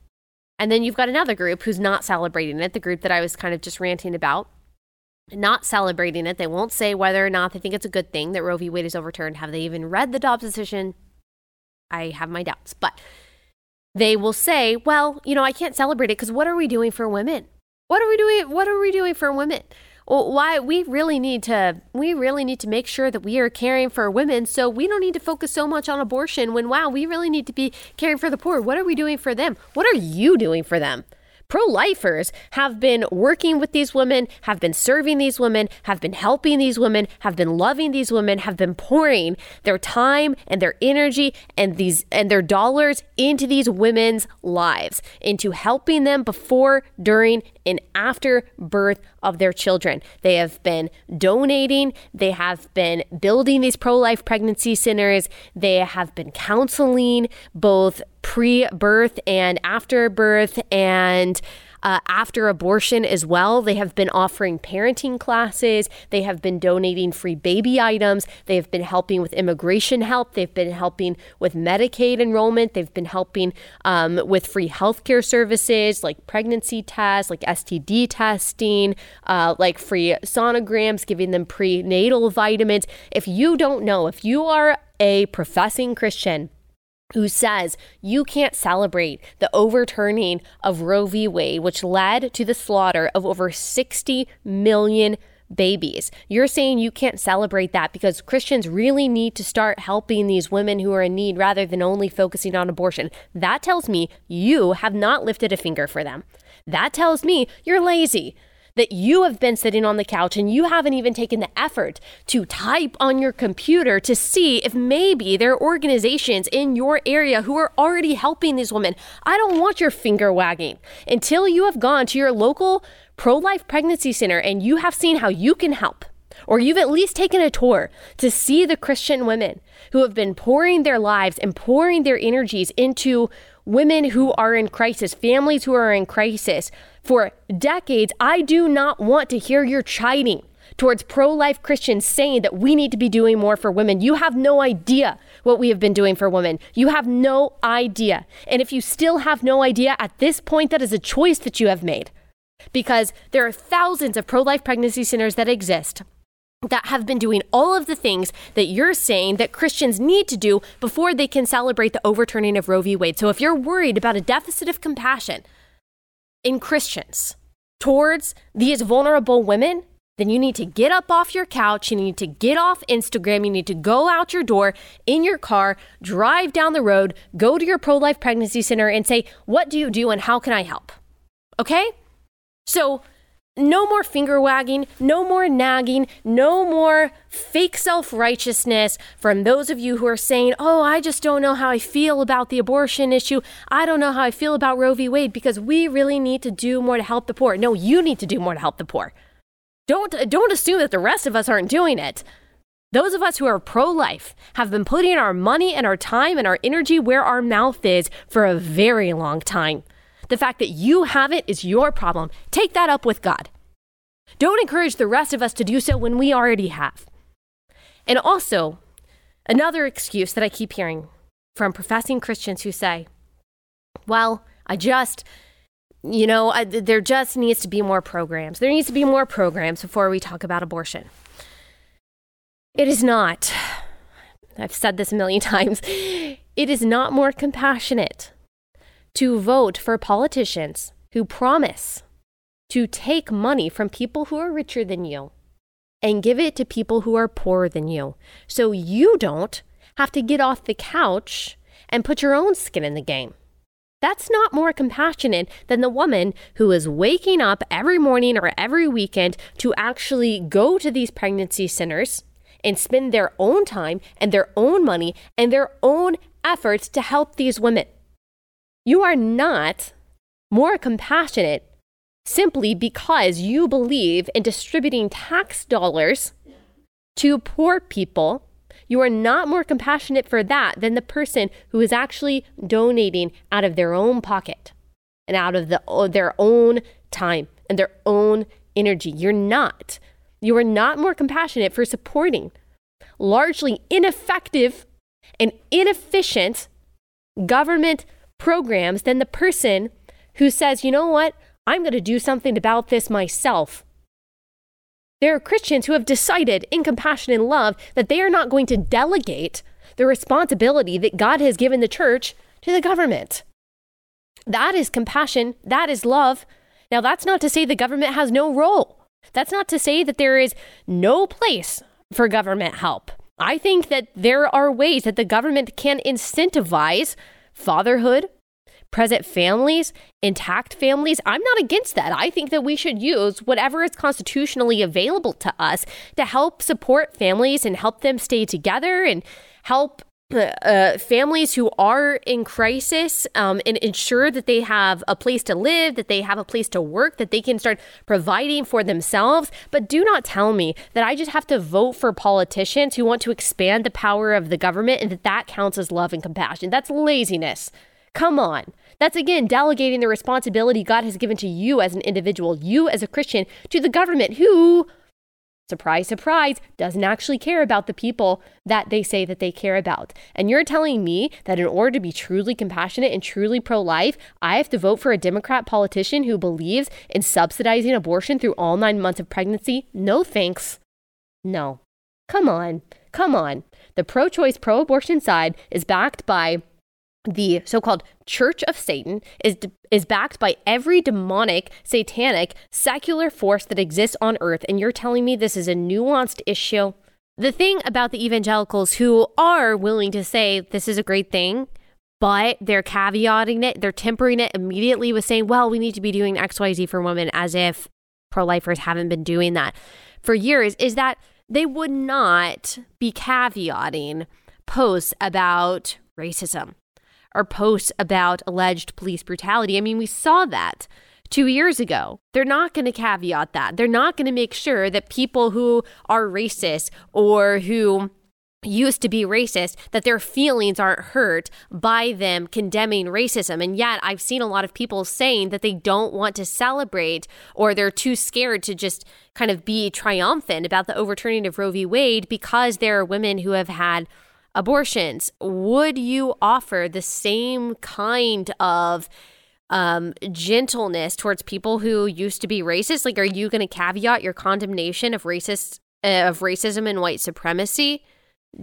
And then you've got another group who's not celebrating it, the group that I was kind of just ranting about, not celebrating it. They won't say whether or not they think it's a good thing that Roe v. Wade is overturned. Have they even read the Dobbs decision? I have my doubts. But they will say, well, you know, I can't celebrate it because what are we doing for women? What are we doing? What are we doing for women? Well, why we really need to we really need to make sure that we are caring for women so we don't need to focus so much on abortion when wow we really need to be caring for the poor. What are we doing for them? What are you doing for them Pro lifers have been working with these women, have been serving these women, have been helping these women, have been loving these women, have been pouring their time and their energy and these and their dollars into these women's lives, into helping them before, during, and after birth of their children. They have been donating, they have been building these pro life pregnancy centers, they have been counseling both pre birth and after birth and uh, after abortion as well. They have been offering parenting classes. They have been donating free baby items. They have been helping with immigration help. They've been helping with Medicaid enrollment. They've been helping um, with free healthcare services like pregnancy tests, like STD testing, uh, like free sonograms, giving them prenatal vitamins. If you don't know, if you are a professing Christian, who says you can't celebrate the overturning of Roe v. Wade, which led to the slaughter of over 60 million babies. You're saying you can't celebrate that because Christians really need to start helping these women who are in need rather than only focusing on abortion. That tells me you have not lifted a finger for them. That tells me you're lazy that you have been sitting on the couch and you haven't even taken the effort to type on your computer to see if maybe there are organizations in your area who are already helping these women. I don't want your finger wagging until you have gone to your local pro life pregnancy center and you have seen how you can help or you've at least taken a tour to see the Christian women who have been pouring their lives and pouring their energies into women who are in crisis, families who are in crisis for decades, I do not want to hear your chiding towards pro life Christians saying that we need to be doing more for women. You have no idea what we have been doing for women. You have no idea. And if you still have no idea at this point, that is a choice that you have made. Because there are thousands of pro life pregnancy centers that exist that have been doing all of the things that you're saying that Christians need to do before they can celebrate the overturning of Roe v. Wade. So if you're worried about a deficit of compassion in Christians towards these vulnerable women, then you need to get up off your couch. You need to get off Instagram. You need to go out your door in your car, drive down the road, go to your pro life pregnancy center and say, What do you do and how can I help? Okay? So no more finger wagging, no more nagging, no more fake self righteousness from those of you who are saying, Oh, I just don't know how I feel about the abortion issue. I don't know how I feel about Roe v. Wade because we really need to do more to help the poor. No, you need to do more to help the poor. Don't, don't assume that the rest of us aren't doing it. Those of us who are pro life have been putting our money and our time and our energy where our mouth is for a very long time. The fact that you have it is your problem. Take that up with God. Don't encourage the rest of us to do so when we already have. And also, another excuse that I keep hearing from professing Christians who say, well, I just, you know, I, there just needs to be more programs. There needs to be more programs before we talk about abortion. It is not. I've said this a million times. It is not more compassionate to vote for politicians who promise to take money from people who are richer than you and give it to people who are poorer than you. So you don't have to get off the couch and put your own skin in the game. That's not more compassionate than the woman who is waking up every morning or every weekend to actually go to these pregnancy centers and spend their own time and their own money and their own efforts to help these women. You are not more compassionate simply because you believe in distributing tax dollars to poor people. You are not more compassionate for that than the person who is actually donating out of their own pocket and out of the, their own time and their own energy. You're not. You are not more compassionate for supporting largely ineffective and inefficient government programs than the person who says, you know what, I'm going to do something about this myself. There are Christians who have decided in compassion and love that they are not going to delegate the responsibility that God has given the church to the government. That is compassion. That is love. Now, that's not to say the government has no role. That's not to say that there is no place for government help. I think that there are ways that the government can incentivize fatherhood, present families, intact families. I'm not against that. I think that we should use whatever is constitutionally available to us to help support families and help them stay together and help uh, families who are in crisis um, and ensure that they have a place to live, that they have a place to work, that they can start providing for themselves. But do not tell me that I just have to vote for politicians who want to expand the power of the government and that that counts as love and compassion. That's laziness. Come on. That's again delegating the responsibility God has given to you as an individual, you as a Christian, to the government who surprise, surprise, doesn't actually care about the people that they say that they care about. And you're telling me that in order to be truly compassionate and truly pro life, I have to vote for a Democrat politician who believes in subsidizing abortion through all nine months of pregnancy? No thanks. No. Come on. Come on. The pro choice, pro abortion side is backed by the so-called Church of Satan is is backed by every demonic, satanic, secular force that exists on earth and you're telling me this is a nuanced issue? The thing about the evangelicals who are willing to say this is a great thing, but they're caveating it, they're tempering it immediately with saying, well, we need to be doing XYZ for women as if pro lifers haven't been doing that for years, is that they would not be caveating posts about racism or posts about alleged police brutality. I mean, we saw that two years ago. They're not going to caveat that. They're not going to make sure that people who are racist or who used to be racist that their feelings aren't hurt by them condemning racism and yet i've seen a lot of people saying that they don't want to celebrate or they're too scared to just kind of be triumphant about the overturning of roe v wade because there are women who have had abortions, would you offer the same kind of um, gentleness towards people who used to be racist? Like, are you going to caveat your condemnation of racist uh, of racism and white supremacy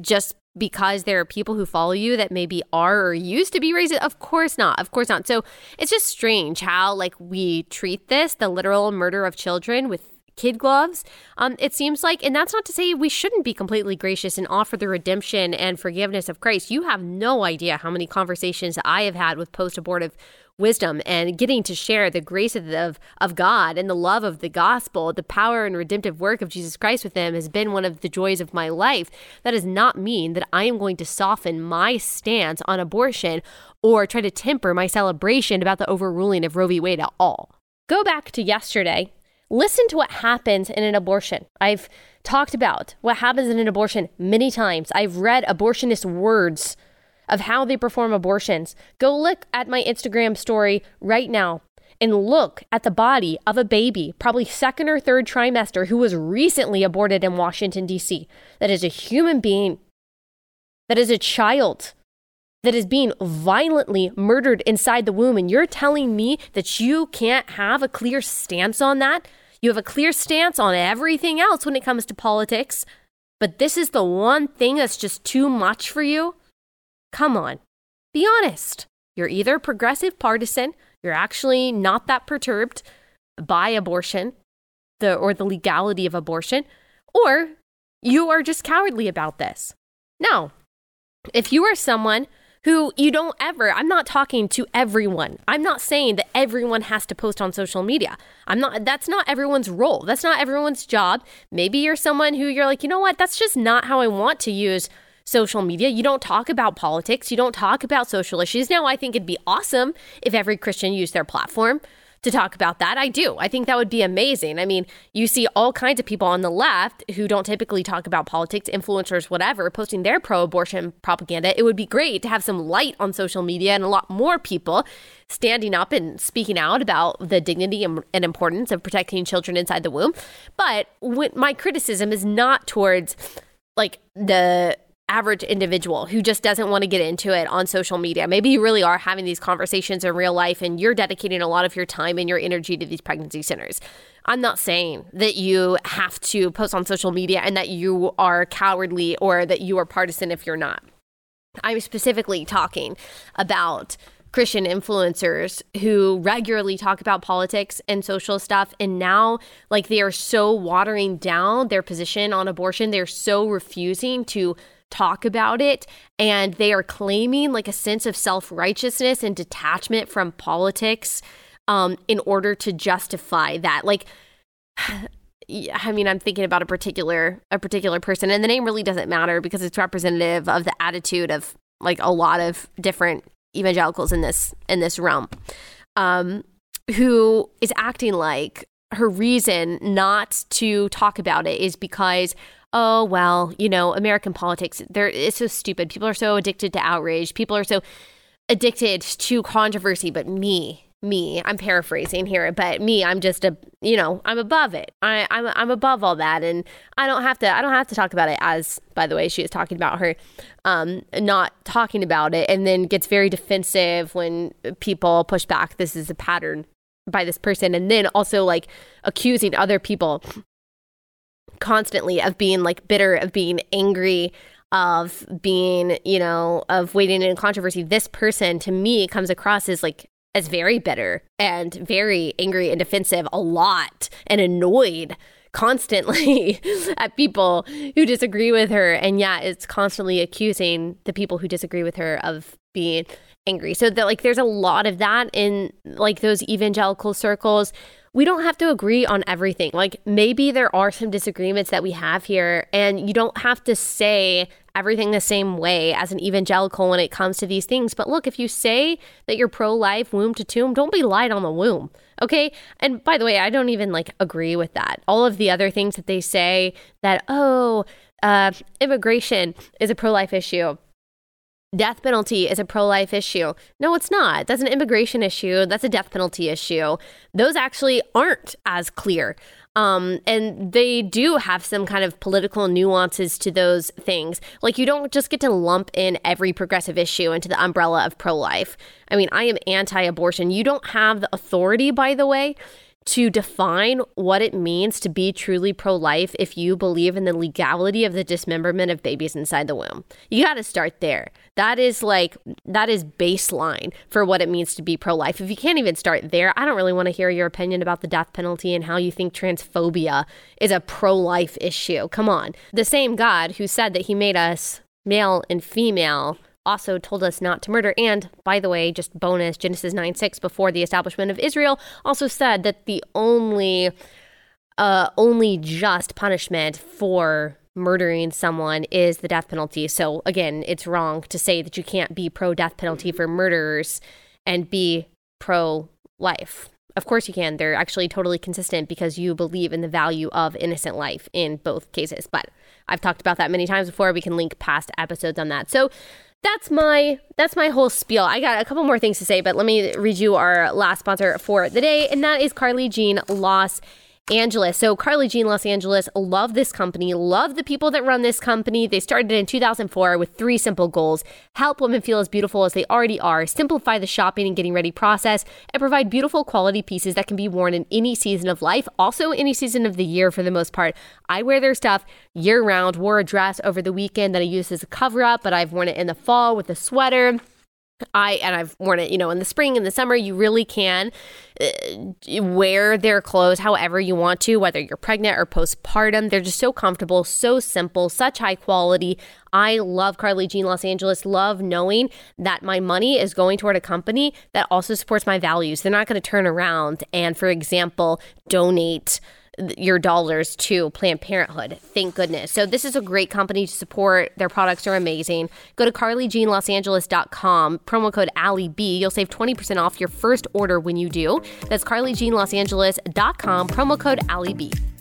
just because there are people who follow you that maybe are or used to be racist? Of course not. Of course not. So it's just strange how like we treat this, the literal murder of children with kid gloves. Um, it seems like, and that's not to say we shouldn't be completely gracious and offer the redemption and forgiveness of Christ. You have no idea how many conversations I have had with post abortive wisdom and getting to share the grace of, the, of God and the love of the gospel, the power and redemptive work of Jesus Christ with them has been one of the joys of my life. That does not mean that I am going to soften my stance on abortion or try to temper my celebration about the overruling of Roe v. Wade at all. Go back to yesterday. Listen to what happens in an abortion. I've talked about what happens in an abortion many times. I've read abortionist words of how they perform abortions. Go look at my Instagram story right now and look at the body of a baby, probably second or third trimester, who was recently aborted in Washington, D.C. That is a human being, that is a child, that is being violently murdered inside the womb. And you're telling me that you can't have a clear stance on that? You have a clear stance on everything else when it comes to politics, but this is the one thing that's just too much for you? Come on, be honest. You're either a progressive partisan, you're actually not that perturbed by abortion the, or the legality of abortion, or you are just cowardly about this. Now, if you are someone who you don't ever, I'm not talking to everyone. I'm not saying that everyone has to post on social media. I'm not, that's not everyone's role. That's not everyone's job. Maybe you're someone who you're like, you know what, that's just not how I want to use social media. You don't talk about politics. You don't talk about social issues. Now, I think it'd be awesome if every Christian used their platform to talk about that. I do. I think that would be amazing. I mean, you see all kinds of people on the left who don't typically talk about politics, influencers, whatever, posting their pro abortion propaganda. It would be great to have some light on social media and a lot more people standing up and speaking out about the dignity and, importance of protecting children inside the womb. But my criticism is not towards like the average individual who just doesn't want to get into it on social media. Maybe you really are having these conversations in real life and you're dedicating a lot of your time and your energy to these pregnancy centers. I'm not saying that you have to post on social media and that you are cowardly or that you are partisan if you're not. I'm specifically talking about Christian influencers who regularly talk about politics and social stuff. And now, like, they are so watering down their position on abortion. They're so refusing to talk about it and they are claiming like a sense of self-righteousness and detachment from politics um, in order to justify that. Like I mean, I'm thinking about a particular a particular person, and the name really doesn't matter because it's representative of the attitude of like a lot of different evangelicals in this in this realm, um, who is acting like her reason not to talk about it is because oh well, you know, American politics, they're it's so stupid. People are so addicted to outrage. People are so addicted to controversy, but me, me, I'm paraphrasing here, but me, I'm just a, you know, I'm above it. I, I'm, I'm above all that, and I don't have to, I don't have to talk about it. As by the way, she is talking about her, um, not talking about it, and then gets very defensive when people push back. This is a pattern by this person, and then also like accusing other people constantly of being like bitter, of being angry, of being, you know, of waiting in controversy. This person to me comes across as like as very bitter and very angry and defensive a lot and annoyed constantly at people who disagree with her and yeah it's constantly accusing the people who disagree with her of being angry so that like there's a lot of that in like those evangelical circles we don't have to agree on everything. Like maybe there are some disagreements that we have here, and you don't have to say everything the same way as an evangelical when it comes to these things. But look, if you say that you're pro life, womb to tomb, don't be light on the womb. Okay. And by the way, I don't even like agree with that. All of the other things that they say that, oh, uh, immigration is a pro life issue death penalty is a pro life issue. No, it's not. That's an immigration issue. That's a death penalty issue. Those actually aren't as clear. Um, and they do have some kind of political nuances to those things. Like, you don't just get to lump in every progressive issue into the umbrella of pro life. I mean, I am anti abortion. You don't have the authority, by the way, to define what it means to be truly pro life if you believe in the legality of the dismemberment of babies inside the womb. You got to start there. That is like, that is baseline for what it means to be pro life. If you can't even start there, I don't really want to hear your opinion about the death penalty and how you think transphobia is a pro life issue. Come on. The same God who said that he made us male and female also told us not to murder. And by the way, just bonus Genesis 9 6, before the establishment of Israel, also said that the only, uh, only just punishment for murdering someone is the death penalty. So again, it's wrong to say that you can't be pro death penalty for murderers and be pro life. Of course you can. They're actually totally consistent because you believe in the value of innocent life in both cases. But I've talked about that many times before. We can link past episodes on that. So that's my that's my whole spiel. I got a couple more things to say, but let me read you our last sponsor for the day, and that is Carly Jean Los Angeles. So Carly Jean Los Angeles love this company, love the people that run this company. They started in 2004 with three simple goals: help women feel as beautiful as they already are, simplify the shopping and getting ready process, and provide beautiful quality pieces that can be worn in any season of life, also any season of the year for the most part. I wear their stuff year round. Wore a dress over the weekend that I used as a cover up, but I've worn it in the fall with a sweater. I and I've worn it, you know, in the spring and the summer. You really can uh, wear their clothes however you want to, whether you're pregnant or postpartum. They're just so comfortable, so simple, such high quality. I love Carly Jean Los Angeles. Love knowing that my money is going toward a company that also supports my values. They're not going to turn around and, for example, donate your dollars to Planned Parenthood. Thank goodness. So this is a great company to support. Their products are amazing. Go to carlyjeanlosangeles.com, promo code AllieB. You'll save 20% off your first order when you do. That's carlyjeanlosangeles.com, promo code AllieB.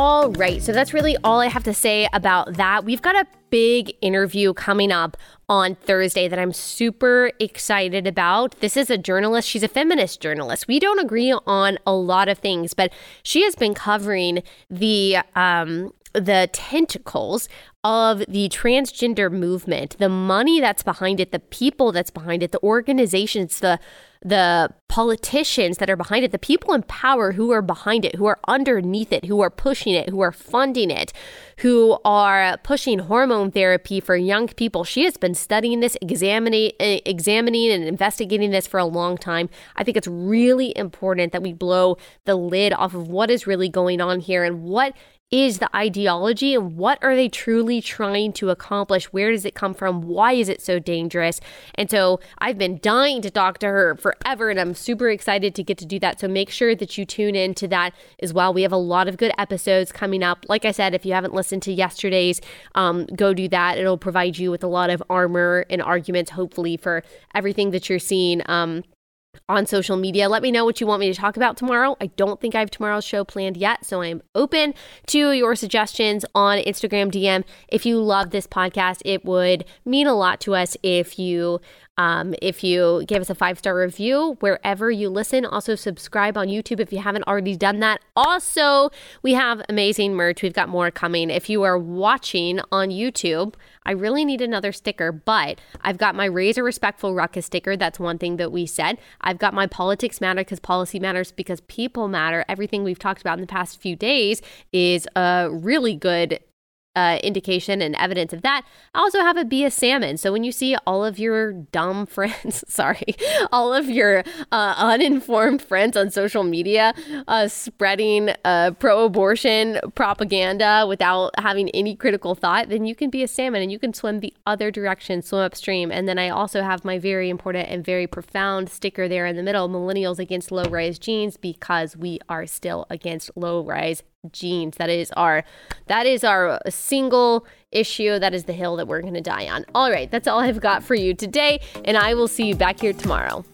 All right, so that's really all I have to say about that. We've got a big interview coming up on Thursday that I'm super excited about. This is a journalist. She's a feminist journalist. We don't agree on a lot of things, but she has been covering the um, the tentacles of the transgender movement, the money that's behind it, the people that's behind it, the organizations, the the politicians that are behind it, the people in power who are behind it, who are underneath it, who are pushing it, who are funding it, who are pushing hormone therapy for young people. She has been studying this, examining, examining and investigating this for a long time. I think it's really important that we blow the lid off of what is really going on here and what is the ideology and what are they truly trying to accomplish? Where does it come from? Why is it so dangerous? And so I've been dying to talk to her forever and I'm super excited to get to do that. So make sure that you tune in to that as well. We have a lot of good episodes coming up. Like I said, if you haven't listened to yesterday's, um, go do that. It'll provide you with a lot of armor and arguments, hopefully, for everything that you're seeing. Um, on social media. Let me know what you want me to talk about tomorrow. I don't think I have tomorrow's show planned yet, so I'm open to your suggestions on Instagram DM. If you love this podcast, it would mean a lot to us if you um, if you give us a five star review wherever you listen, also subscribe on YouTube if you haven't already done that. Also, we have amazing merch. We've got more coming. If you are watching on YouTube, I really need another sticker, but I've got my Raise a Respectful Ruckus sticker. That's one thing that we said. I've got my Politics Matter because policy matters because people matter. Everything we've talked about in the past few days is a really good uh, indication and evidence of that. I also have a be a salmon. So when you see all of your dumb friends, sorry, all of your uh, uninformed friends on social media uh, spreading uh, pro abortion propaganda without having any critical thought, then you can be a salmon and you can swim the other direction, swim upstream. And then I also have my very important and very profound sticker there in the middle Millennials Against Low Rise Jeans because we are still against low rise jeans. That is our that is our single issue. That is the hill that we're going to die on. All right, that's all I've got for you today, and I will see you back here tomorrow.